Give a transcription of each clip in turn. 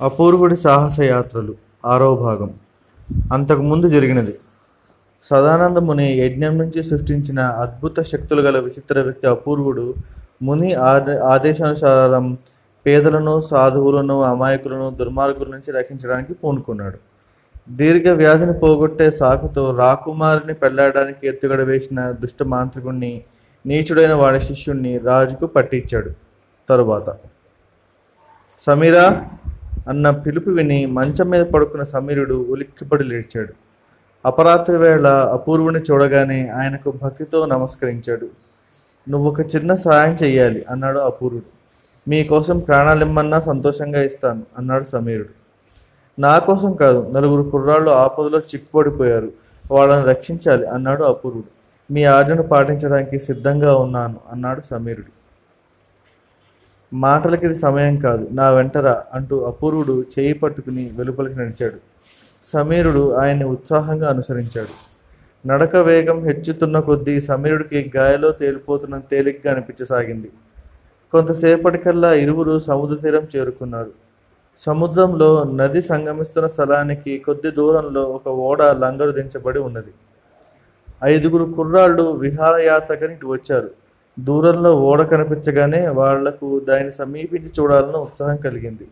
అపూర్వుడి సాహసయాత్రలు. ఆరవ భాగం. అంతకుముందు జరిగినది. సదానంద ముని యజ్ఞం నుంచి సృష్టించిన అద్భుత శక్తులు గల విచిత్ర వ్యక్తి అపూర్వుడు ముని ఆదే ఆదేశానుసారం పేదలను సాధువులను అమాయకులను దుర్మార్గుల నుంచి రక్షించడానికి పూనుకున్నాడు. దీర్ఘ వ్యాధిని పోగొట్టే సాకుతో రాకుమారిని పెళ్ళాడడానికి ఎత్తుగడ వేసిన దుష్ట మాంత్రికుణ్ణి నీచుడైన వాడి శిష్యుణ్ణి రాజుకు పట్టించాడు. తరువాత. సమీరా అన్న పిలుపు విని మంచం మీద పడుకున్న సమీరుడు ఉలిక్కిపడి లేచాడు. అపరాత్రి వేళ అపూర్వుని చూడగానే ఆయనకు భక్తితో నమస్కరించాడు. నువ్వు ఒక చిన్న సహాయం చెయ్యాలి అన్నాడు అపూర్వుడు. మీకోసం ప్రాణాలిమ్మన్నా సంతోషంగా ఇస్తాను అన్నాడు సమీరుడు. నా కోసం కాదు నలుగురు కుర్రాళ్ళు ఆపదలో చిక్కుపడిపోయారు వాళ్ళని రక్షించాలి అన్నాడు అపూర్వుడు. మీ ఆజ్ఞను పాటించడానికి సిద్ధంగా ఉన్నాను అన్నాడు సమీరుడు. మాటలకిది సమయం కాదు. నా వెంటరా అంటూ అపూర్వుడు చేయి పట్టుకుని వెలుపలికి నడిచాడు. సమీరుడు ఆయన్ని ఉత్సాహంగా అనుసరించాడు. నడక వేగం హెచ్చుతున్న కొద్దీ సమీరుడికి గాయలో తేలిపోతున్న తేలిగ్గా అనిపించసాగింది. కొంతసేపటికల్లా ఇరువురు సముద్ర తీరం చేరుకున్నారు. సముద్రంలో నది సంగమిస్తున్న స్థలానికి కొద్ది దూరంలో ఒక ఓడ లంగరు దించబడి ఉన్నది. ఐదుగురు కుర్రాళ్ళు విహారయాత్రకని ఇటు వచ్చారు. దూరంలో ఓడ కనిపించగానే వాళ్ళకు దాన్ని సమీపించి చూడాలని ఉత్సాహం కలిగింది.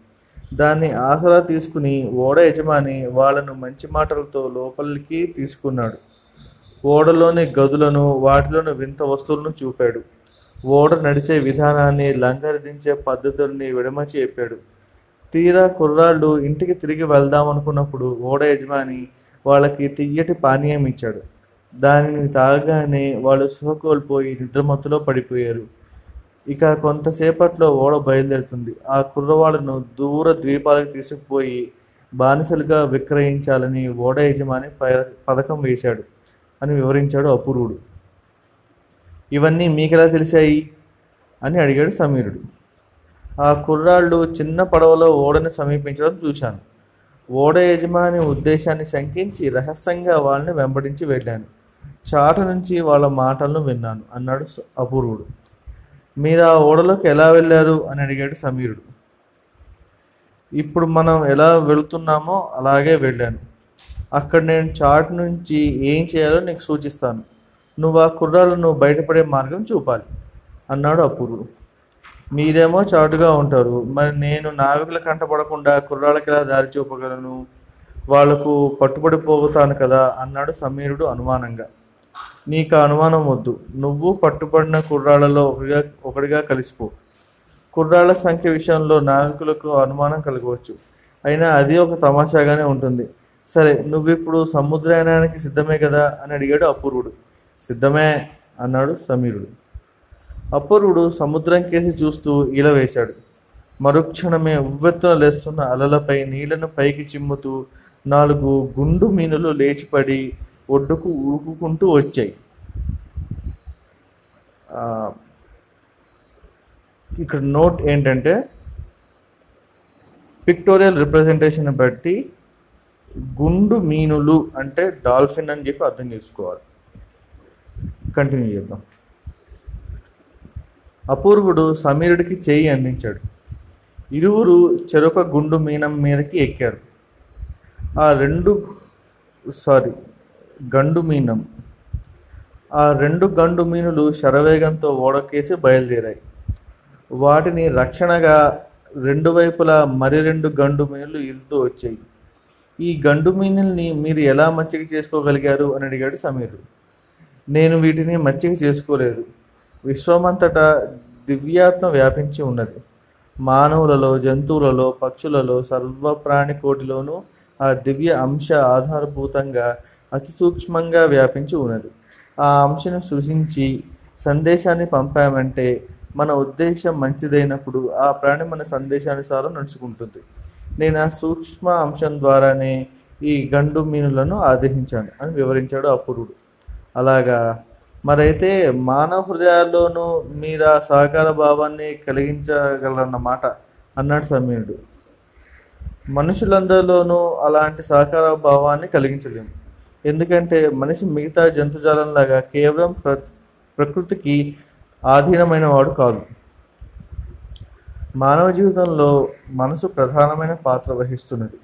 దాన్ని ఆసరా తీసుకుని ఓడ యజమాని వాళ్ళను మంచి మాటలతో లోపలికి తీసుకున్నాడు. ఓడలోని గదులను వాటిలోని వింత వస్తువులను చూపాడు. ఓడ నడిచే విధానాన్ని లంగరు దించే పద్ధతుల్ని విడమచి చెప్పాడు. తీరా కుర్రాళ్ళు ఇంటికి తిరిగి వెళ్దామనుకున్నప్పుడు ఓడ యజమాని వాళ్ళకి తియ్యటి పానీయం ఇచ్చాడు. దానిని తాగగానే వాళ్ళు సుఖ కోల్పోయి నిద్రమత్తులో పడిపోయారు. ఇక కొంతసేపట్లో ఓడ బయలుదేరుతుంది. ఆ కుర్రవాళ్ళను దూర ద్వీపాలకు తీసుకుపోయి బానిసలుగా విక్రయించాలని ఓడ యజమాని ప- పథకం వేశాడు అని వివరించాడు అపూర్వుడు ఇవన్నీ మీకెలా తెలిసాయి? అని అడిగాడు సమీరుడు. ఆ కుర్రాళ్ళు చిన్న పడవలో ఓడని సమీపించడం చూశాను. ఓడ యజమాని ఉద్దేశాన్ని శంకించి రహస్యంగా వాళ్ళని వెంబడించి వెళ్ళాను. చాట నుంచి వాళ్ళ మాటలను విన్నాను. అన్నాడు అపూర్వుడు మీరు ఆ ఓడలోకి ఎలా వెళ్ళారు? అని అడిగాడు సమీరుడు. ఇప్పుడు మనం ఎలా వెళుతున్నామో అలాగే వెళ్ళాను. అక్కడ నేను చాట్ నుంచి ఏం చేయాలో నీకు సూచిస్తాను. నువ్వు ఆ కుర్రాలను బయటపడే మార్గం చూపాలి. అన్నాడు అపూర్వుడు మీరేమో చాటుగా ఉంటారు. మరి నేను నావికుల కంటపడకుండా కుర్రాళ్ళకి ఎలా దారి చూపగలను? వాళ్ళకు పట్టుబడిపోతాను కదా అన్నాడు సమీరుడు అనుమానంగా. నీకు అనుమానం వద్దు. నువ్వు పట్టుబడిన కుర్రాళ్ళలో ఒకటిగా ఒకటిగా కలిసిపో. కుర్రాళ్ళ సంఖ్య విషయంలో నావికులకు అనుమానం కలగవచ్చు. అయినా అది ఒక తమాషాగానే ఉంటుంది. సరే నువ్విప్పుడు సముద్రయానానికి సిద్ధమే కదా అని అడిగాడు అపూర్వుడు. సిద్ధమే అన్నాడు సమీరుడు. అపూర్వుడు సముద్రం కేసి చూస్తూ ఈల వేశాడు. మరుక్షణమే ఉవ్వెత్తున లేస్తున్న అలలపై నీళ్ళను పైకి చిమ్ముతూ నాలుగు గుండు మీనులు లేచిపడి ఒడ్డుకు ఊరుకుంటూ వచ్చాయి. ఇక్కడ నోట్ ఏంటంటే పిక్టోరియల్ రిప్రజెంటేషన్ బట్టి గుండు మీనులు అంటే డాల్ఫిన్ అని చెప్పి అర్థం చేసుకోవాలి. కంటిన్యూ చేద్దాం. అపూర్వుడు సమీరుడికి చేయి అందించాడు. ఇరువురు చెరొక గుండు మీనం మీదకి ఎక్కారు. ఆ రెండు సారీ గండు మీనం. ఆ రెండు గండు మీనులు శరవేగంతో ఓడకేసి బయలుదేరాయి. వాటిని రక్షణగా రెండు వైపులా మరి రెండు గండు మీనులు ఈదుతూ వచ్చాయి. ఈ గండు మీనుల్ని మీరు ఎలా మచ్చిక చేసుకోగలిగారు అని అడిగాడు సమీరుడు నేను వీటిని మచ్చిక చేసుకోలేదు. విశ్వమంతటా దివ్యాత్మ వ్యాపించి ఉన్నది. మానవులలో జంతువులలో పక్షులలో సర్వప్రాణి కోటిలోనూ ఆ దివ్య అంశ ఆధారభూతంగా అతి సూక్ష్మంగా వ్యాపించి ఉన్నది. ఆ అంశను సృజించి సందేశాన్ని పంపామంటే మన ఉద్దేశం మంచిదైనప్పుడు ఆ ప్రాణి మన సందేశానుసారం నడుచుకుంటుంది. నేను ఆ సూక్ష్మ అంశం ద్వారానే ఈ గండు మీనులను ఆదేశించాను అని వివరించాడు అపూర్వుడు అలాగా మరైతే మానవ హృదయాల్లోనూ మీరు ఆ సహకార భావాన్ని కలిగించగలరన్నమాట అన్నాడు సమీరుడు. మనుషులందరిలోనూ అలాంటి సహకార భావాన్ని కలిగించలేము. ఎందుకంటే మనిషి మిగతా జంతుజాలంలాగా కేవలం ప్ర ప్రకృతికి ఆధీనమైన వాడు కాదు. మానవ జీవితంలో మనసు ప్రధానమైన పాత్ర వహిస్తున్నది.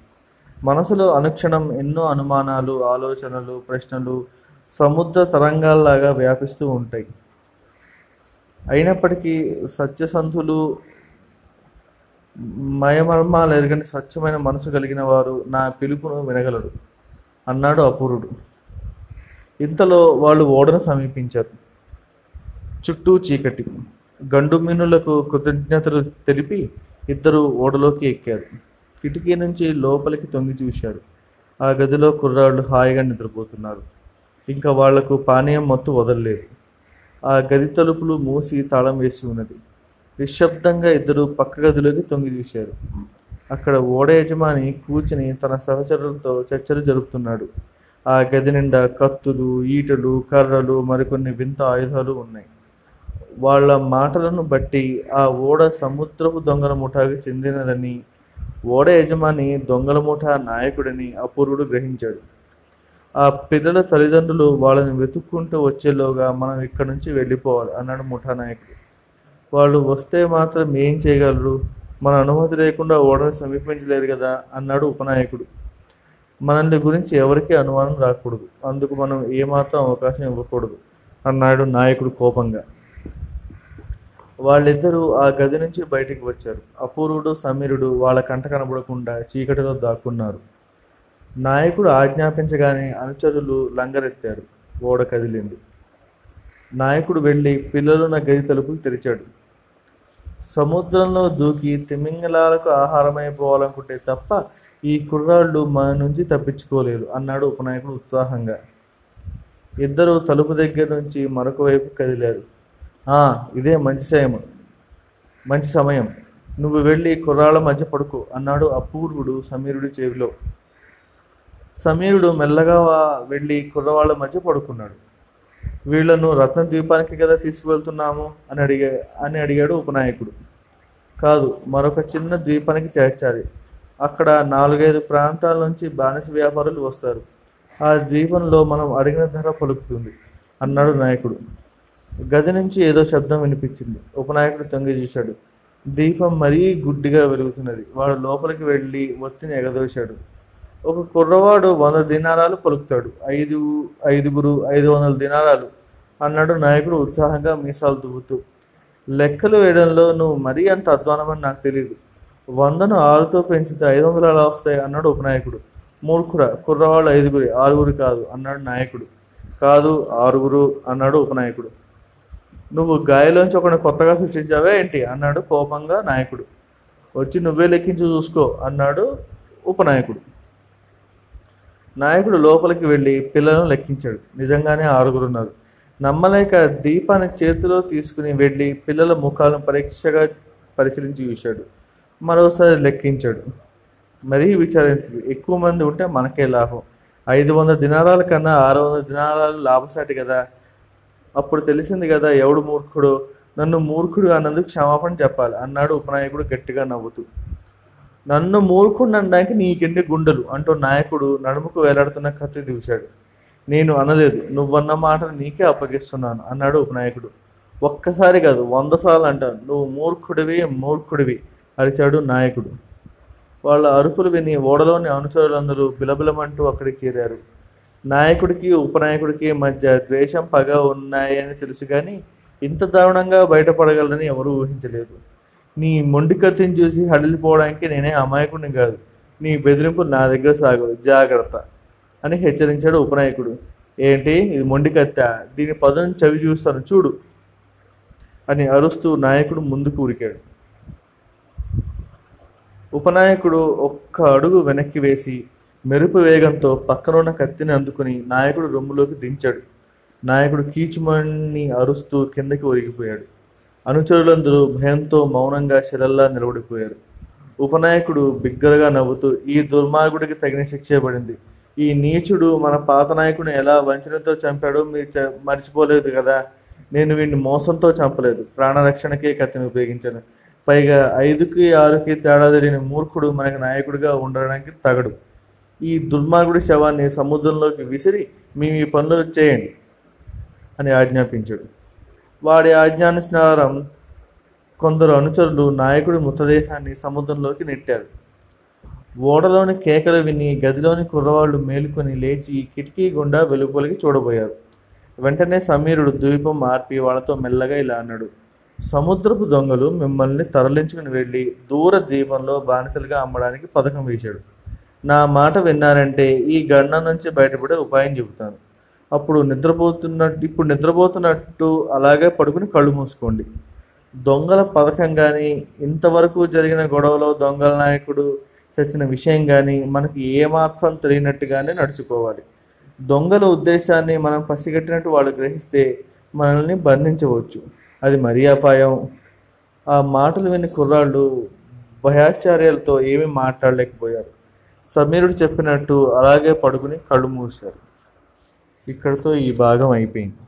మనసులో అనుక్షణం ఎన్నో అనుమానాలు ఆలోచనలు ప్రశ్నలు సముద్ర తరంగాల్లాగా వ్యాపిస్తూ ఉంటాయి. అయినప్పటికీ సత్యసంధులు మయమర్మాలు ఎరగని స్వచ్ఛమైన మనసు కలిగిన వారు నా పిలుపును వినగలరు. అన్నాడు అపూరుడు ఇంతలో వాళ్ళు ఓడను సమీపించారు. చుట్టూ చీకటి. గండుమీనులకు కృతజ్ఞతలు తెలిపి ఇద్దరు ఓడలోకి ఎక్కారు. కిటికీ నుంచి లోపలికి తొంగి చూశారు. ఆ గదిలో కుర్రాళ్ళు హాయిగా నిద్రపోతున్నారు. ఇంకా వాళ్ళకు పానీయం మొత్తు వదలలేదు. ఆ గది తలుపులు మూసి తాళం వేసి ఉన్నది. నిశ్శబ్దంగా ఇద్దరు పక్క గదిలోకి తొంగి చూశారు. అక్కడ ఓడ యజమాని కూర్చుని తన సహచరులతో చర్చలు జరుపుతున్నాడు. ఆ గది నిండా కత్తులు ఈటలు కర్రలు మరికొన్ని వింత ఆయుధాలు ఉన్నాయి. వాళ్ళ మాటలను బట్టి ఆ ఓడ సముద్రపు దొంగల ముఠాకి చెందినదని ఓడ యజమాని దొంగల ముఠా నాయకుడని అపూర్వుడు గ్రహించాడు. ఆ పిల్లల తల్లిదండ్రులు వాళ్ళని వెతుక్కుంటూ వచ్చేలోగా మనం ఇక్కడి నుంచి వెళ్ళిపోవాలి అన్నాడు ముఠా నాయకుడు వాళ్ళు వస్తే మాత్రం ఏం చేయగలరు? మన అనుమతి లేకుండా ఓడని సమీపించలేరు కదా అన్నాడు ఉపనాయకుడు. మనల్ని గురించి ఎవరికీ అనుమానం రాకూడదు. అందుకు మనం ఏమాత్రం అవకాశం ఇవ్వకూడదు అన్నాడు నాయకుడు కోపంగా. వాళ్ళిద్దరూ ఆ గది నుంచి బయటికి వచ్చారు. అపూర్వుడు సమీరుడు వాళ్ళ కంట కనబడకుండా చీకటిలో దాక్కున్నారు. నాయకుడు ఆజ్ఞాపించగానే అనుచరులు లంగరెత్తారు. ఓడ కదిలింది. నాయకుడు వెళ్ళి పిల్లలున్న గది తలుపులు తెరిచాడు. సముద్రంలో దూకి తిమింగలాలకు ఆహారమైపోవాలనుకుంటే తప్ప ఈ కుర్రాళ్ళు మన నుంచి తప్పించుకోలేరు అన్నాడు ఉపనాయకుడు ఉత్సాహంగా. ఇద్దరు తలుపు దగ్గర నుంచి మరొక వైపు కదిలారు. "ఆ, ఇదే మంచి సమయం. మంచి సమయం. నువ్వు వెళ్ళి కుర్రాళ్ళ మధ్య పడుకో అన్నాడు అపూర్వుడు సమీరుడి చెవిలో. సమీరుడు మెల్లగా వెళ్ళి కుర్రవాళ్ళ మధ్య పడుకున్నాడు. వీళ్ళను రత్న ద్వీపానికి కదా తీసుకువెళ్తున్నాము అని అడిగా అని అడిగాడు ఉపనాయకుడు. కాదు మరొక చిన్న ద్వీపానికి చేర్చాలి. అక్కడ నాలుగైదు ప్రాంతాల నుంచి బానిస వ్యాపారులు వస్తారు. ఆ ద్వీపంలో మనం అడిగిన ధర పలుకుతుంది అన్నాడు నాయకుడు. గది నుంచి ఏదో శబ్దం వినిపించింది. ఉపనాయకుడు తొంగి చూశాడు. దీపం మరీ గుడ్డిగా వెలుగుతున్నది. వాడు లోపలికి వెళ్ళి ఒత్తిని ఎగదోశాడు. ఒక కుర్రవాడు వంద దినారాలు పలుకుతాడు. ఐదు ఐదుగురు ఐదు వందల దినారాలు అన్నాడు నాయకుడు ఉత్సాహంగా మీసాలు దువ్వుతూ. లెక్కలు వేయడంలో నువ్వు మరీ అంత అధ్వానమని నాకు తెలియదు వందను ఆరుతో పెంచితే ఐదు వందలు అలా వస్తాయి అన్నాడు ఉపనాయకుడు. మూర్ఖుడ కుర్రవాళ్ళు ఐదుగురి ఆరుగురు కాదు అన్నాడు నాయకుడు. కాదు ఆరుగురు అన్నాడు ఉపనాయకుడు. నువ్వు గాయలోంచి ఒకని కొత్తగా సృష్టించావే ఏంటి? అన్నాడు కోపంగా నాయకుడు. వచ్చి నువ్వే లెక్కించి చూసుకో అన్నాడు ఉపనాయకుడు. నాయకుడు లోపలికి వెళ్ళి పిల్లలను లెక్కించాడు. నిజంగానే ఆరుగురున్నారు నమ్మలేక దీపాన్ని చేతిలో తీసుకుని వెళ్ళి పిల్లల ముఖాలను పరీక్షగా పరిశీలించి చూశాడు. మరోసారి లెక్కించాడు. మరీ విచారించి ఎక్కువ మంది ఉంటే మనకే లాభం. ఐదు వందల దినారాల కన్నా ఆరు వందల దినారాలు లాభసాటి కదా. అప్పుడు తెలిసింది కదా ఎవడు మూర్ఖుడు. నన్ను మూర్ఖుడు అన్నందుకు క్షమాపణ చెప్పాలి. అన్నాడు ఉపనాయకుడు గట్టిగా నవ్వుతూ. నన్ను మూర్ఖుడు అనడానికి నీకెన్ని గుండెలు? అంటూ నాయకుడు నడుముకు వేలాడుతున్న కత్తి దూశాడు. నేను అనలేదు. నువ్వన్న మాటను నీకే అప్పగిస్తున్నాను అన్నాడు ఉపనాయకుడు. ఒక్కసారి కాదు వంద సార్లు అంటాను. నువ్వు మూర్ఖుడివి మూర్ఖుడివి అరిచాడు నాయకుడు. వాళ్ళ అరుపులు విని ఓడలోని అనుచరులందరూ బిలబిలమంటూ అక్కడికి చేరారు. నాయకుడికి ఉపనాయకుడికి మధ్య ద్వేషం పగ ఉన్నాయని తెలుసు కానీ ఇంత దారుణంగా బయటపడగలరని ఎవరూ ఊహించలేదు. నీ మొండి కత్తిని చూసి హడలిపోవడానికి నేనే అమాయకుడిని కాదు. నీ బెదిరింపు నా దగ్గర సాగు. జాగ్రత్త అని హెచ్చరించాడు ఉపనాయకుడు. ఏంటి? ఇది మొండి కత్త. దీని పదును చవి చూస్తాను. చూడు అని అరుస్తూ నాయకుడు ముందుకు ఉరికాడు. ఉపనాయకుడు ఒక్క అడుగు వెనక్కి వేసి మెరుపు వేగంతో పక్కనున్న కత్తిని అందుకుని నాయకుడు రొమ్ములోకి దించాడు. నాయకుడు కీచుమణి అరుస్తూ కిందకి ఒరిగిపోయాడు. అనుచరులందరూ భయంతో మౌనంగా శిలల్లా నిలబడిపోయారు. ఉపనాయకుడు బిగ్గరగా నవ్వుతూ ఈ దుర్మార్గుడికి తగిన శిక్ష పడింది. ఈ నీచుడు మన పాత నాయకుడిని ఎలా వంచనతో చంపాడో మీరు చ- మర్చిపోలేదు కదా. నేను వీడిని మోసంతో చంపలేదు. ప్రాణరక్షణకే కత్తిని ఉపయోగించాను. పైగా ఐదుకి ఆరుకి తేడా తెలియని మూర్ఖుడు మనకి నాయకుడిగా ఉండడానికి తగడు. ఈ దుర్మార్గుడి శవాన్ని సముద్రంలోకి విసిరి మీ మీ పనులు చేయండి అని ఆజ్ఞాపించాడు. వాడి ఆజ్ఞానుసారం కొందరు అనుచరులు నాయకుడి మృతదేహాన్ని సముద్రంలోకి నెట్టారు. ఓడలోని కేకలు విని గదిలోని కుర్రవాళ్ళు మేలుకొని లేచి కిటికీ గుండా వెలుపలికి చూడబోయారు. వెంటనే సమీరుడు ద్వీపం మార్పి వాళ్ళతో మెల్లగా ఇలా అన్నాడు సముద్రపు దొంగలు మిమ్మల్ని తరలించుకుని వెళ్ళి దూర ద్వీపంలో బానిసలుగా అమ్మడానికి పథకం వేశాడు. నా మాట విన్నారంటే ఈ గండం నుంచి బయటపడే ఉపాయం చెబుతాను. అప్పుడు నిద్రపోతున్నట్టు ఇప్పుడు నిద్రపోతున్నట్టు అలాగే పడుకుని కళ్ళు మూసుకోండి. దొంగల పథకం కానీ ఇంతవరకు జరిగిన గొడవలో దొంగల నాయకుడు తెచ్చిన విషయం కానీ మనకి ఏమాత్రం తెలియనట్టుగానే నడుచుకోవాలి. దొంగల ఉద్దేశాన్ని మనం పసిగట్టినట్టు వాళ్ళు గ్రహిస్తే మనల్ని బంధించవచ్చు. అది మరీ అపాయం. ఆ మాటలు విని కుర్రాళ్ళు భయాశ్చర్యాలతో ఏమీ మాట్లాడలేకపోయారు. సమీరుడు చెప్పినట్టు అలాగే పడుకుని కళ్ళు మూశారు. ఇక్కడితో ఈ భాగం అయిపోయింది